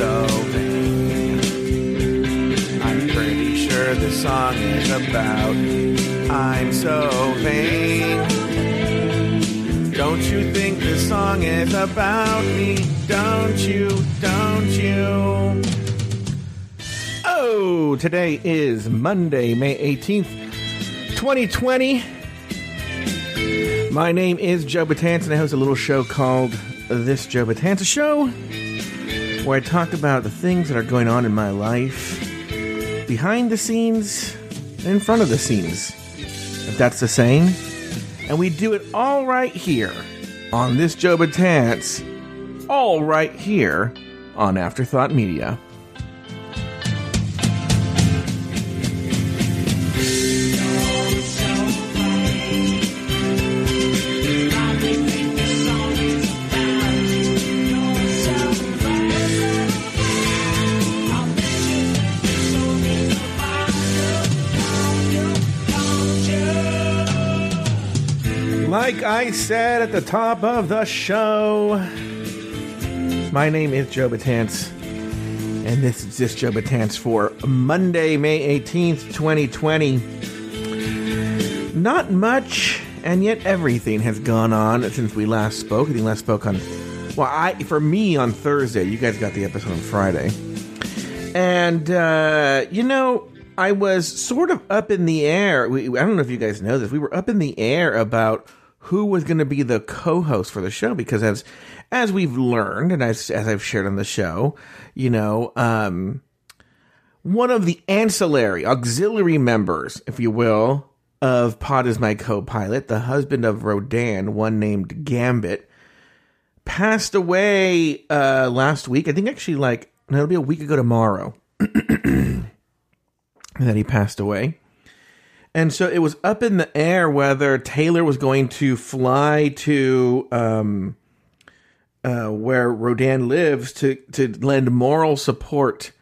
so vain. I'm pretty sure the song is about me. I'm so vain. Don't you think the song is about me? Don't you? Don't you? Oh, today is Monday, May 18th, 2020. My name is Joe Betance, and I host a little show called This Joe Batanza Show, where I talk about the things that are going on in my life, behind the scenes, and in front of the scenes, if that's the same. And we do it all right here on This Joe Betance, all right here on Afterthought Media. I said at the top of the show, my name is Joe Betance, and this is just Joe Betance for Monday, May 18th, 2020. Not much, and yet everything has gone on since we last spoke. I think last spoke on, well, I for me on Thursday. You guys got the episode on Friday, and uh, you know. I was sort of up in the air. We, I don't know if you guys know this. We were up in the air about who was going to be the co-host for the show because as as we've learned and as as I've shared on the show, you know, um, one of the ancillary auxiliary members, if you will, of Pod is my co-pilot, the husband of Rodan, one named Gambit, passed away uh, last week. I think actually like it'll be a week ago tomorrow that he passed away. And so it was up in the air whether Taylor was going to fly to um, uh, where Rodan lives to to lend moral support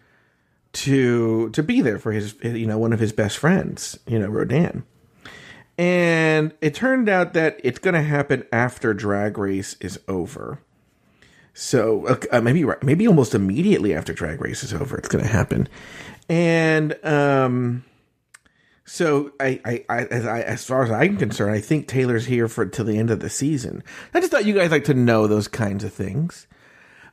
to to be there for his you know one of his best friends you know Rodan. And it turned out that it's going to happen after Drag Race is over. So uh, maybe maybe almost immediately after Drag Race is over, it's going to happen. And um, so I, I, I, as I, as far as I'm concerned, I think Taylor's here for till the end of the season. I just thought you guys like to know those kinds of things.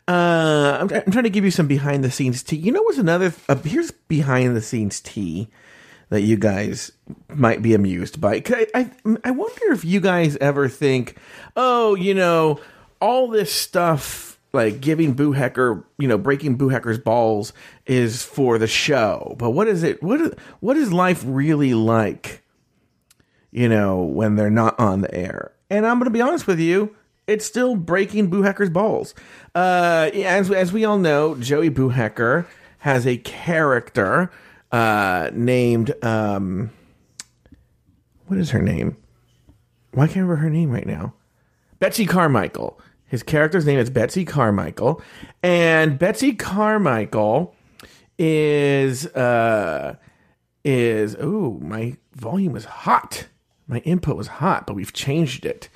Uh, I'm, I'm trying to give you some behind the scenes tea. You know what's another? Uh, here's behind the scenes tea that you guys might be amused by. I, I, I wonder if you guys ever think, oh, you know, all this stuff like giving Boo Hecker, you know, breaking Boo Hecker's balls is for the show. But what is it? What what is life really like? You know, when they're not on the air. And I'm going to be honest with you, it's still breaking Boo Hecker's balls. Uh, as as we all know, Joey Boo Hecker has a character uh, named um, what is her name? Why can't I remember her name right now? Betsy Carmichael. His character's name is Betsy Carmichael, and Betsy Carmichael is uh is oh my volume was hot. My input was hot, but we've changed it.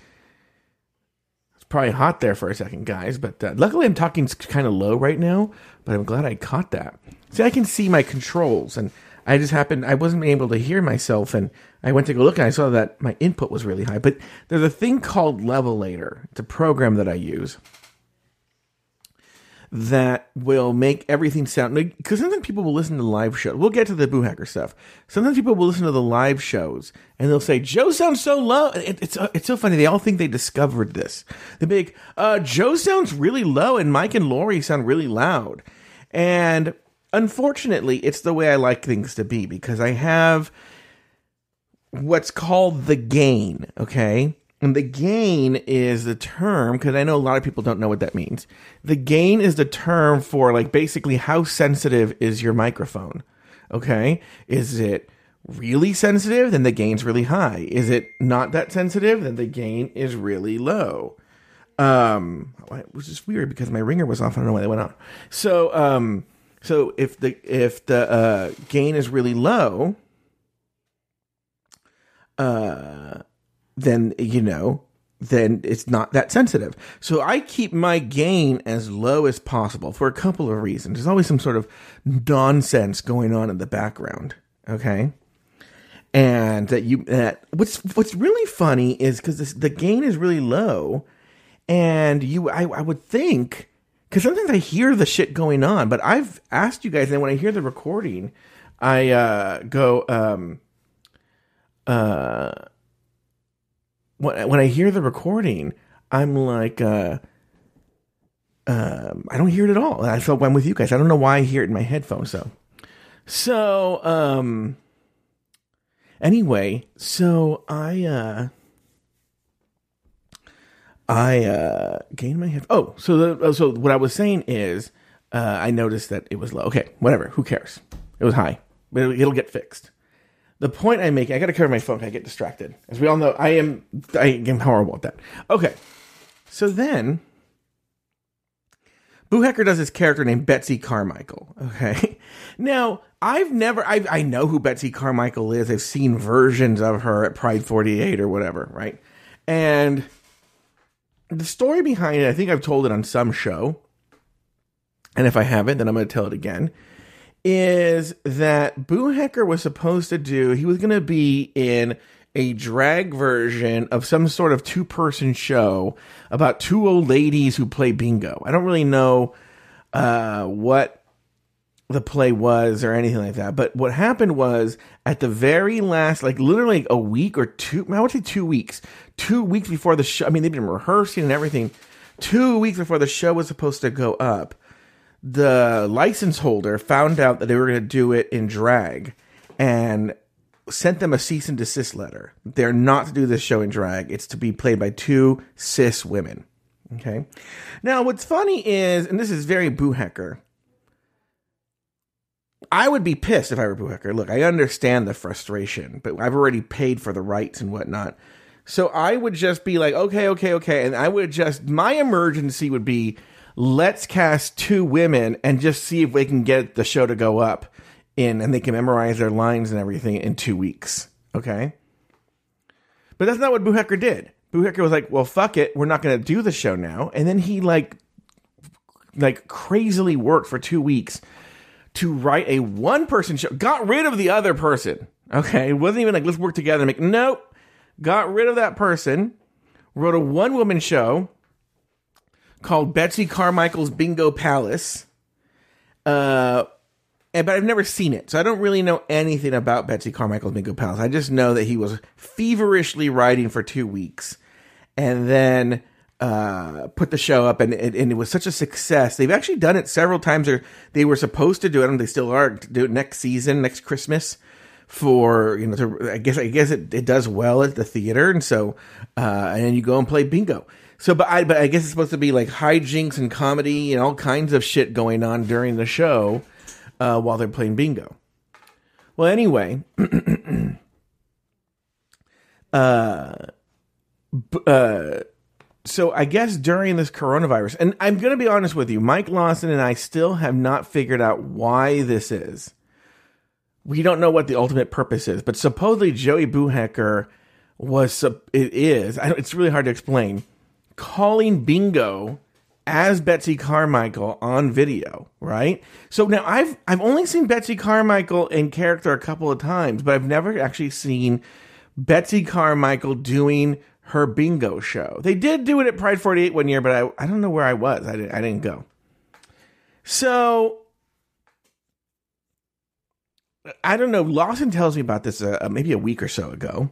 It's probably hot there for a second, guys. But uh, luckily, I'm talking kind of low right now. But I'm glad I caught that. See, I can see my controls, and I just happened I wasn't able to hear myself, and I went to go look and I saw that my input was really high. But there's a thing called Levelator. It's a program that I use that will make everything sound because sometimes people will listen to live shows. We'll get to the Boo Hacker stuff. Sometimes people will listen to the live shows and they'll say Joe sounds so low. It, it's it's so funny. They all think they discovered this. They be like, uh, Joe sounds really low and Mike and Lori sound really loud. And unfortunately, it's the way I like things to be because I have what's called the gain, okay? And the gain is the term, because I know a lot of people don't know what that means. The gain is the term for like basically how sensitive is your microphone, okay? Is it really sensitive? Then the gain's really high. Is it not that sensitive? Then the gain is really low. Um, which is weird because my ringer was off. I don't know why they went on. So, um, so if the if the uh, gain is really low, uh, then you know then it's not that sensitive. So I keep my gain as low as possible for a couple of reasons. There's always some sort of nonsense going on in the background. Okay. And that you that what's what's really funny is because the gain is really low, and you I, I would think because sometimes I hear the shit going on, but I've asked you guys, and when I hear the recording, I uh, go um uh when when I hear the recording, I'm like, uh, um, I don't hear it at all. I felt I'm with you guys. I don't know why I hear it in my headphones. So, so um, anyway, so I uh, I uh, gained my head. Oh, so the oh, so what I was saying is, uh, I noticed that it was low. Okay, whatever. Who cares? It was high, but it'll, it'll get fixed the point I make, I got to cover my phone. I get distracted. As we all know, I am I am horrible at that. Okay, so then Boo Hecker does this character named Betsy Carmichael. Okay, now I've never I I know who Betsy Carmichael is. I've seen versions of her at Pride 48 or whatever, right? And the story behind it, I think I've told it on some show. And if I haven't, then I'm going to tell it again is that Boo Hecker was supposed to do, he was going to be in a drag version of some sort of two person show about two old ladies who play bingo. I don't really know uh, what the play was or anything like that. But what happened was at the very last, like literally a week or two, I would say two weeks, two weeks before the show. I mean, they've been rehearsing and everything. Two weeks before the show was supposed to go up, the license holder found out that they were going to do it in drag and sent them a cease and desist letter. They're not to do this show in drag. It's to be played by two cis women. Okay. Now, what's funny is, and this is very Boo Hecker. I would be pissed if I were Boo Hecker. Look, I understand the frustration, but I've already paid for the rights and whatnot. So I would just be like, okay, okay, okay. And I would just, my emergency would be let's cast two women and just see if we can get the show to go up in and they can memorize their lines and everything in two weeks. Okay. But that's not what Boo Hecker did. Boo Hecker was like, well, fuck it. We're not going to do the show now. And then he like, like crazily worked for two weeks to write a one person show, got rid of the other person. Okay. It wasn't even like, let's work together and make, nope. Got rid of that person, wrote a one woman show called Betsy Carmichael's Bingo Palace. Uh, and, but I've never seen it, so I don't really know anything about Betsy Carmichael's Bingo Palace. I just know that he was feverishly writing for two weeks, and then uh, put the show up, and, and, and it was such a success. They've actually done it several times. Or they were supposed to do it, and they still are to do it next season, next Christmas. For you know, to, I guess I guess it, it does well at the theater, and so uh, and then you go and play bingo. So, but I, but I guess it's supposed to be like hijinks and comedy and all kinds of shit going on during the show uh, while they're playing bingo. Well, anyway, uh, uh, so I guess during this coronavirus, and I'm going to be honest with you, Mike Lawson and I still have not figured out why this is. We don't know what the ultimate purpose is, but supposedly Joey Boo Hecker was it is. it's really hard to explain calling bingo as Betsy Carmichael on video, right? So now I've I've only seen Betsy Carmichael in character a couple of times, but I've never actually seen Betsy Carmichael doing her bingo show. They did do it at Pride 48 one year, but I, I don't know where I was. I didn't, I didn't go. So I don't know. Lawson tells me about this uh, maybe a week or so ago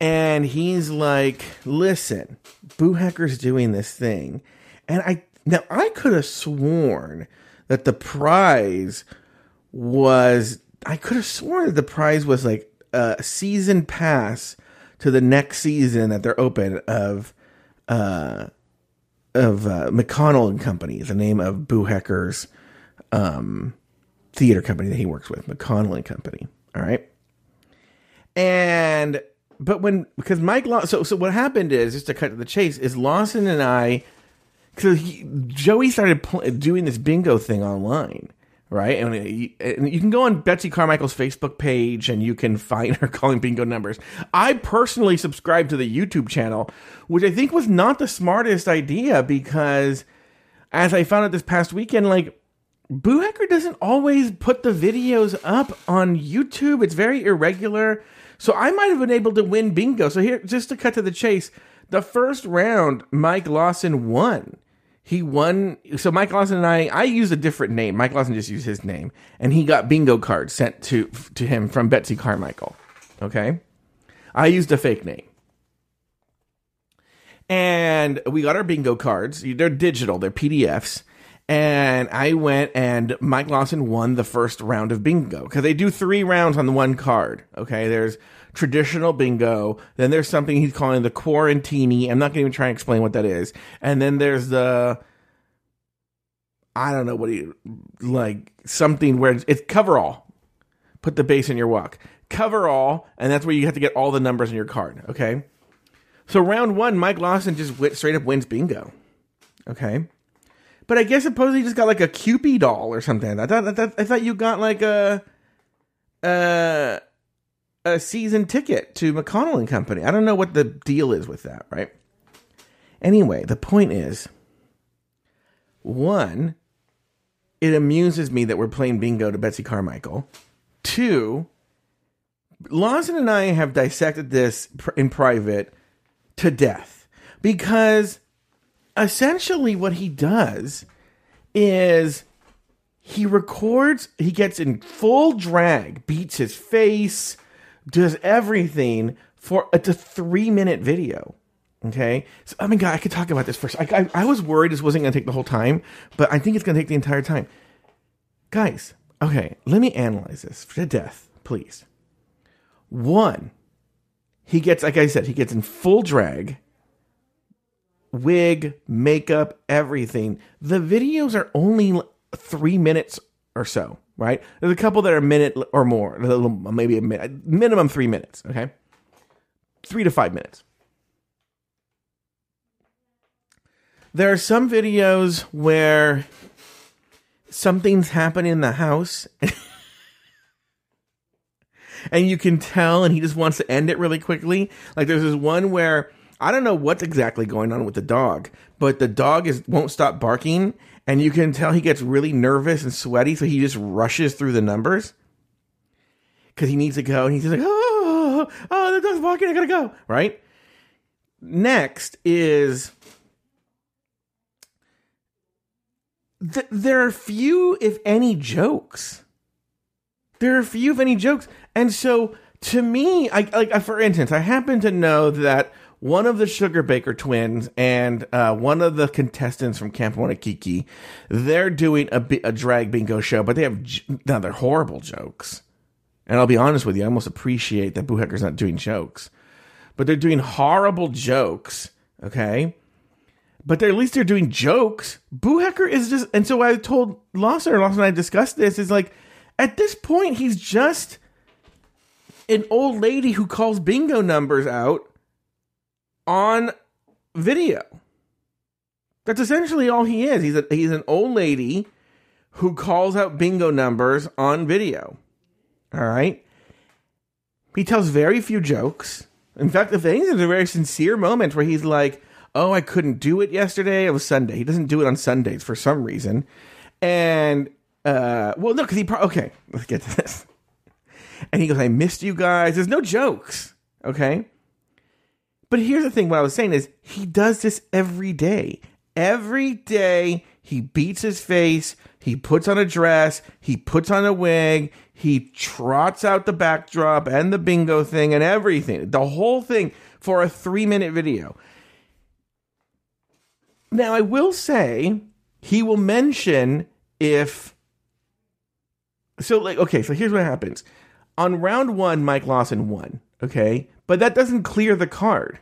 and he's like, "Listen, Boo Hecker's doing this thing," and I now I could have sworn that the prize was I could have sworn that the prize was like a season pass to the next season that they're open of uh of uh, McConnell and Company, the name of Boo Hecker's um theater company that he works with, McConnell and Company. All right. And but when because Mike Law, so so what happened is just to cut to the chase is Lawson and I, because Joey started pl- doing this bingo thing online, right? And you, and you can go on Betsy Carmichael's Facebook page and you can find her calling bingo numbers. I personally subscribe to the YouTube channel, which I think was not the smartest idea because, as I found out this past weekend, like Boo Hacker doesn't always put the videos up on YouTube. It's very irregular. So I might have been able to win bingo. So here, just to cut to the chase, the first round, Mike Lawson won he won. So Mike Lawson and I, I used a different name. Mike Lawson just used his name, and he got bingo cards sent to to him from Betsy Carmichael. Okay, I used a fake name, and we got our bingo cards. They're digital. They're PDFs. And I went and Mike Lawson won the first round of bingo because they do three rounds on the one card. Okay, there's traditional bingo. Then there's something he's calling the quarantini. I'm not going to even try and explain what that is. And then there's the I don't know what he like something where it's cover all. Put the base in your walk. Cover all, and that's where you have to get all the numbers in your card. Okay. So round one, Mike Lawson just went, straight up wins bingo. Okay. But I guess suppose he just got like a Cupid doll or something. I thought I thought, I thought you got like a uh a season ticket to McConnell and Company. I don't know what the deal is with that, right? Anyway, the point is one, it amuses me that we're playing bingo to Betsy Carmichael. Two, Lawson and I have dissected this in private to death because essentially what he does is he records, he gets in full drag, beats his face, does everything for it's a three minute video. Okay, so I mean, God, I could talk about this first. I, I, I was worried this wasn't going to take the whole time, but I think it's going to take the entire time. Guys, okay, let me analyze this to death, please. One, he gets, like I said, he gets in full drag, wig, makeup, everything. The videos are only three minutes or so right? There's a couple that are a minute or more, maybe a minute, minimum three minutes, okay? Three to five minutes. There are some videos where something's happening in the house and you can tell and he just wants to end it really quickly. Like there's this one where I don't know what's exactly going on with the dog, but the dog is won't stop barking and you can tell he gets really nervous and sweaty, so he just rushes through the numbers because he needs to go. And he's like, oh, oh, the dog's walking, I gotta go. Right. Next is th- there are few, if any, jokes. There are few, if any, jokes, and so to me, I like for instance, I happen to know that one of the Sugar Baker twins and uh, one of the contestants from Camp Wanakiki, they're doing a, a drag bingo show, but they have now they're horrible jokes. And I'll be honest with you, I almost appreciate that Boo Hacker's not doing jokes, but they're doing horrible jokes. Okay, but at least they're doing jokes. Boo Hacker is just, and so I told Lawson, or Lawson and I discussed this. Is like at this point he's just an old lady who calls bingo numbers out on video. That's essentially all he is. He's a, he's an old lady who calls out bingo numbers on video. All right. He tells very few jokes. In fact, if anything, there's a very sincere moment where he's like, "Oh, I couldn't do it yesterday. It was Sunday." He doesn't do it on Sundays for some reason, and uh, well, no, because he pro- okay. Let's get to this. And he goes, "I missed you guys." There's no jokes. Okay. But here's the thing what I was saying is he does this every day. Every day he beats his face, he puts on a dress, he puts on a wig, he trots out the backdrop and the bingo thing and everything. The whole thing for a 3-minute video. Now I will say he will mention if so like okay, so here's what happens. On round 1 Mike Lawson won, okay? But that doesn't clear the card.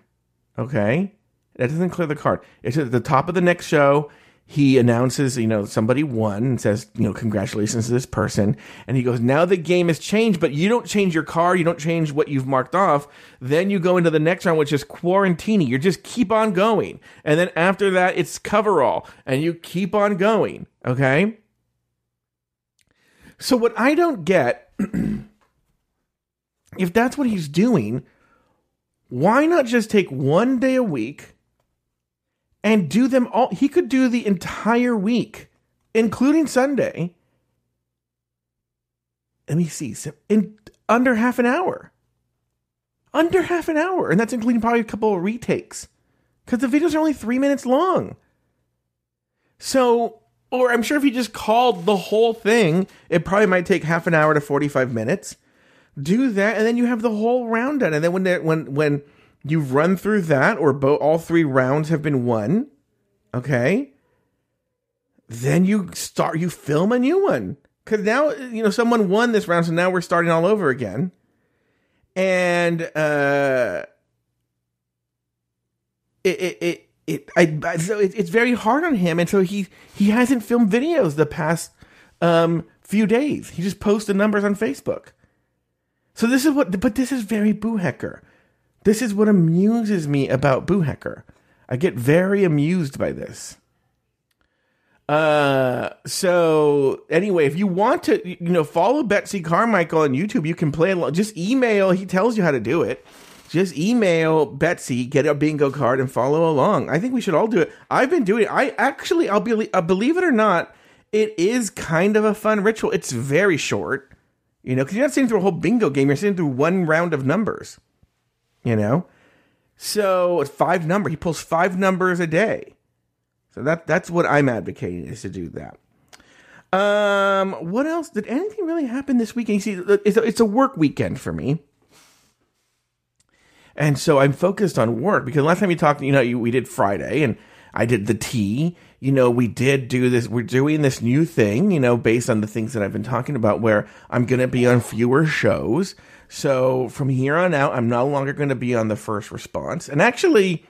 Okay? That doesn't clear the card. It's at the top of the next show. He announces, you know, somebody won and says, you know, congratulations to this person. And he goes, now the game has changed, but you don't change your card. You don't change what you've marked off. Then you go into the next round, which is quarantini. You just keep on going. And then after that, it's coverall and you keep on going. Okay? So what I don't get, if that's what he's doing, why not just take one day a week and do them all? He could do the entire week, including Sunday. Let me see, in under half an hour. Under half an hour, and that's including probably a couple of retakes, because the videos are only three minutes long. So, or I'm sure if he just called the whole thing, it probably might take half an hour to 45 minutes do that, and then you have the whole round done. And then when when when you've run through that, or bo- all three rounds have been won, okay, then you start you film a new one because now you know someone won this round, so now we're starting all over again, and uh, it it. it it, I, so it, it's very hard on him, and so he he hasn't filmed videos the past um, few days. He just posted numbers on Facebook. So this is what, but this is very Boohecker. This is what amuses me about Boohecker. I get very amused by this. Uh, so anyway, if you want to, you know, follow Betsy Carmichael on YouTube, you can play along. Just email. He tells you how to do it. Just email Betsy, get a bingo card, and follow along. I think we should all do it. I've been doing. It. I actually, I'll be, uh, believe it or not, it is kind of a fun ritual. It's very short. You know, because you're not sitting through a whole bingo game, you're sitting through one round of numbers. You know? So five number. He pulls five numbers a day. So that that's what I'm advocating is to do that. Um, what else? Did anything really happen this weekend? You see, it's a, it's a work weekend for me. And so I'm focused on work because last time we talked, you know, we did Friday and I did the tea. You know, we did do this. We're doing this new thing, you know, based on the things that I've been talking about, where I'm going to be on fewer shows. So from here on out, I'm no longer going to be on the first response. And actually,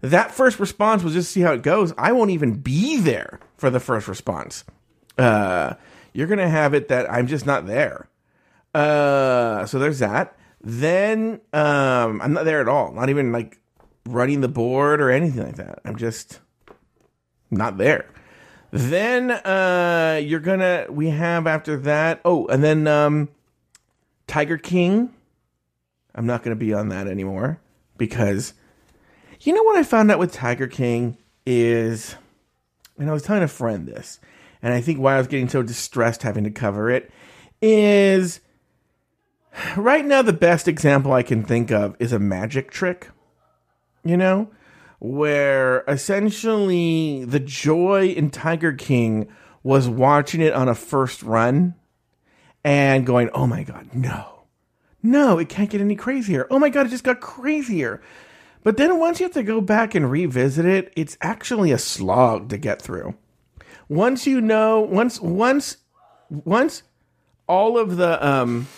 that first response was just see how it goes. I won't even be there for the first response. Uh, you're going to have it that I'm just not there. Uh, so there's that. Then um, I'm not there at all. Not even like running the board or anything like that. I'm just not there. Then uh, you're gonna we have after that. Oh, and then um, Tiger King. I'm not gonna be on that anymore because you know what I found out with Tiger King is, and I was telling a friend this, and I think why I was getting so distressed having to cover it is right now the best example I can think of is a magic trick you know, where essentially the joy in Tiger King was watching it on a first run and going, oh my God, no, no, it can't get any crazier. Oh my God, it just got crazier. But then once you have to go back and revisit it, it's actually a slog to get through. Once you know, once, once, once all of the um,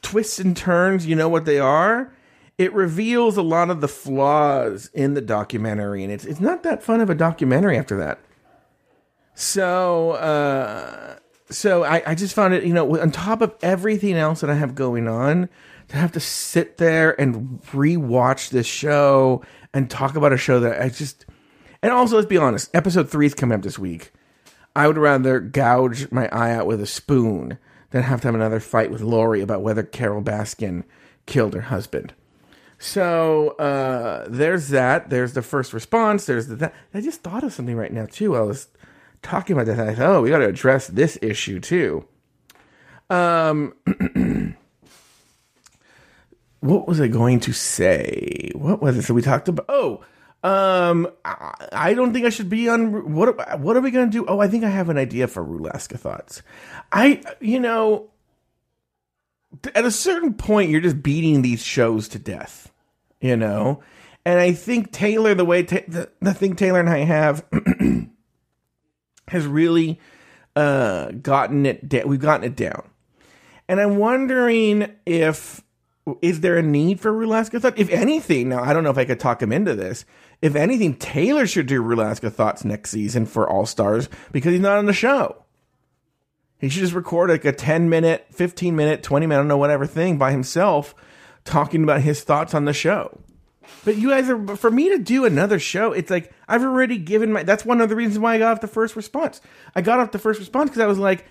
twists and turns, you know what they are, it reveals a lot of the flaws in the documentary, and it's it's not that fun of a documentary after that. So, uh, so I, I just found it, you know, on top of everything else that I have going on, to have to sit there and rewatch this show and talk about a show that I just, and also let's be honest, episode three is coming up this week. I would rather gouge my eye out with a spoon than have to have another fight with Lori about whether Carole Baskin killed her husband. So uh, there's that. There's the first response. There's the that. I just thought of something right now too. I was talking about that. I thought, oh, we got to address this issue too. Um, what was I going to say? What was it? So we talked about. Oh, um, I, I don't think I should be on. What What are we going to do? Oh, I think I have an idea for Rolaskatox. I, you know, at a certain point, you're just beating these shows to death you know. And I think Taylor, the way ta- the, the thing Taylor and I have, has really uh, gotten it. Da- we've gotten it down, and I'm wondering if is there a need for Rolaskatox? If anything, now I don't know if I could talk him into this. If anything, Taylor should do Rolaskatox next season for All Stars because he's not on the show. He should just record like a 10 minute, 15 minute, 20 minute, I don't know, whatever thing by himself talking about his thoughts on the show. But you guys are for me to do another show. It's like I've already given my. That's one of the reasons why I got off the first response. I got off the first response because I was like,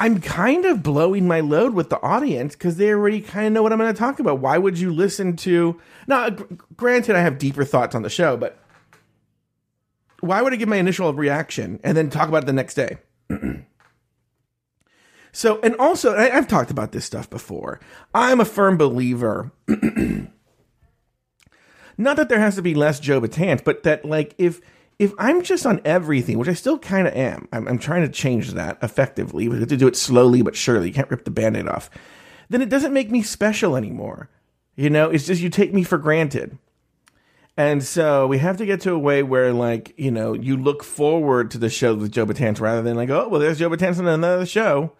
I'm kind of blowing my load with the audience because they already kind of know what I'm going to talk about. Why would you listen to? Now, granted, I have deeper thoughts on the show, but why would I give my initial reaction and then talk about it the next day? So, and also, I, I've talked about this stuff before. I'm a firm believer. Not that there has to be less Joe Betance, but that like if if I'm just on everything, which I still kind of am, I'm, I'm, trying to change that effectively. We have to do it slowly but surely. You can't rip the band-aid off. Then it doesn't make me special anymore. You know, it's just you take me for granted. And so we have to get to a way where, like, you know, you look forward to the show with Joe Betance rather than like, oh, well, there's Joe Betance on another show.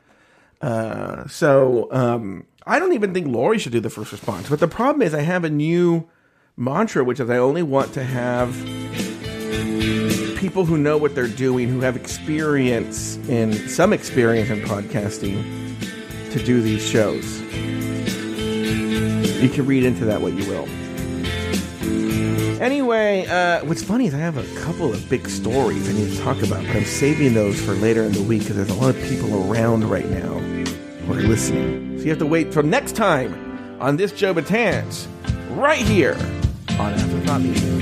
Uh, so um, I don't even think Lori should do the first response. But the problem is, I have a new mantra, which is I only want to have people who know what they're doing, who have experience in some experience in podcasting, to do these shows. You can read into that what you will. Anyway, uh, what's funny is I have a couple of big stories I need to talk about, but I'm saving those for later in the week because there's a lot of people around right now who are listening. So you have to wait till next time on this Joe Betance, right here on Afterthought Media.